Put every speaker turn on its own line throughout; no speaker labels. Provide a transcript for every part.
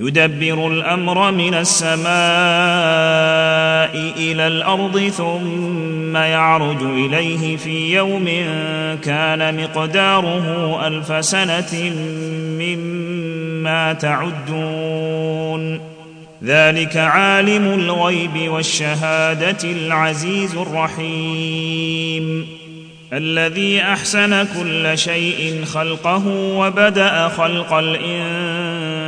يدبر الأمر من السماء إلى الأرض ثم يعرج إليه في يوم كان مقداره ألف سنة مما تعدون. ذلك عالم الغيب والشهادة العزيز الرحيم. الذي أحسن كل شيء خلقه وبدأ خلق الإنسان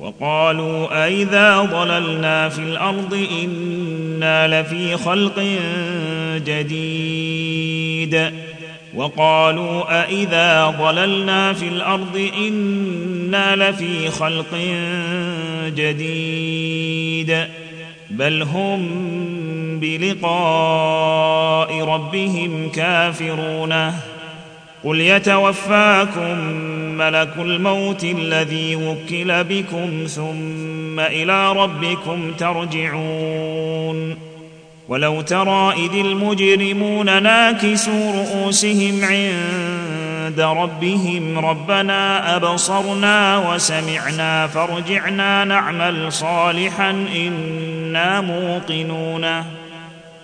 وقالوا أإذا ضللنا في الأرض إنا لفي خلق جديد. وقالوا أإذا ضللنا في الأرض إنا لفي خلق جديد. بل هم بلقاء ربهم كافرون. قل يتوفاكم ملك الموت الذي وكل بكم ثم إلى ربكم ترجعون ولو ترى اذ المجرمون ناكسوا رؤوسهم عند ربهم ربنا ابصرنا وسمعنا فارجعنا نعمل صالحا أنا موقنون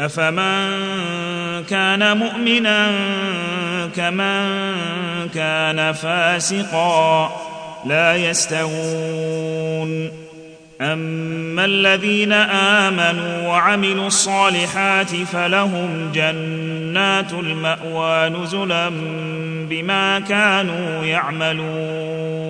أفمن كان مؤمنا كمن كان فاسقا لا يستوون. أما الذين آمنوا وعملوا الصالحات فلهم جنات المأوى نزلا بما كانوا يعملون.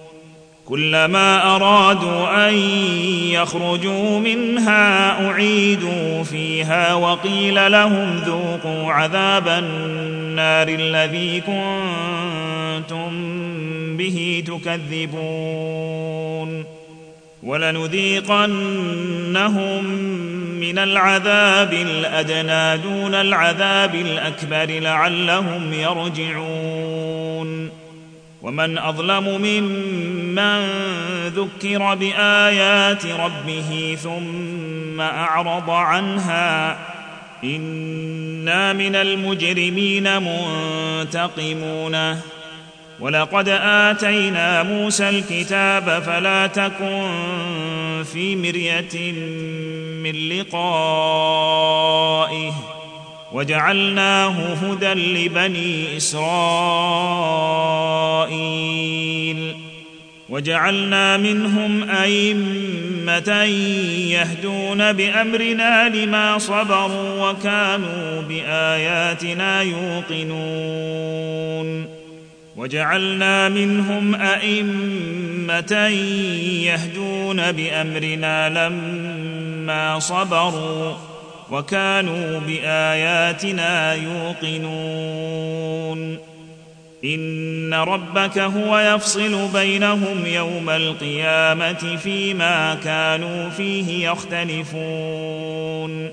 كلما أرادوا أن يخرجوا منها أعيدوا فيها وقيل لهم ذوقوا عذاب النار الذي كنتم به تكذبون ولنذيقنهم من العذاب الأدنى دون العذاب الأكبر لعلهم يرجعون ومن أظلم ممن ذكر بآيات ربه ثم أعرض عنها إنا من المجرمين منتقمون. ولقد آتينا موسى الكتاب فلا تكن في مرية من لقائه. وجعلناه هدى لبني إسرائيل. وجعلنا منهم أئمة يهدون بأمرنا لما صبروا وكانوا بآياتنا يوقنون. وجعلنا منهم أئمة يهدون بأمرنا لما صبروا وكانوا بآياتنا يوقنون. إن ربك هو يفصل بينهم يوم القيامة فيما كانوا فيه يختلفون.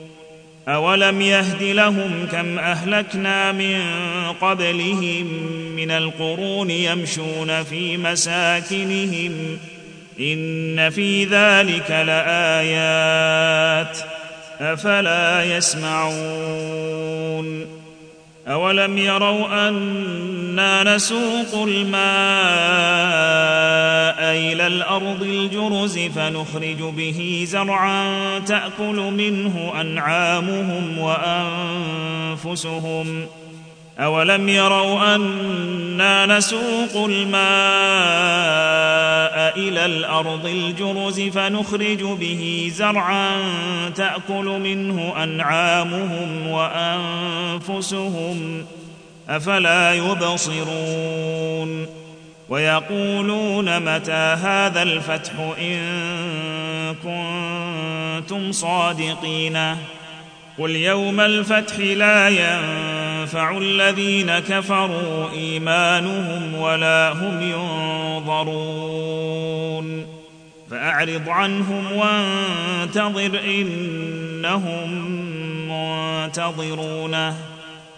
أولم يهد لهم كم أهلكنا من قبلهم من القرون يمشون في مساكنهم إن في ذلك لآيات. أفلا يسمعون أولم يروا أنا نسوق الماء إلى الأرض الجرز فنخرج به زرعا تأكل منه أنعامهم وأنفسهم أولم يروا أنا نسوق الماء إلى الأرض الجرز فنخرج به زرعا تأكل منه أنعامهم وأنفسهم أفلا يبصرون ويقولون متى هذا الفتح إن كنتم صادقين قل يوم الفتح لا ينفع الذين كفروا إيمانهم ولا هم ينظرون. فأعرض عنهم وانتظر إنهم منتظرونه.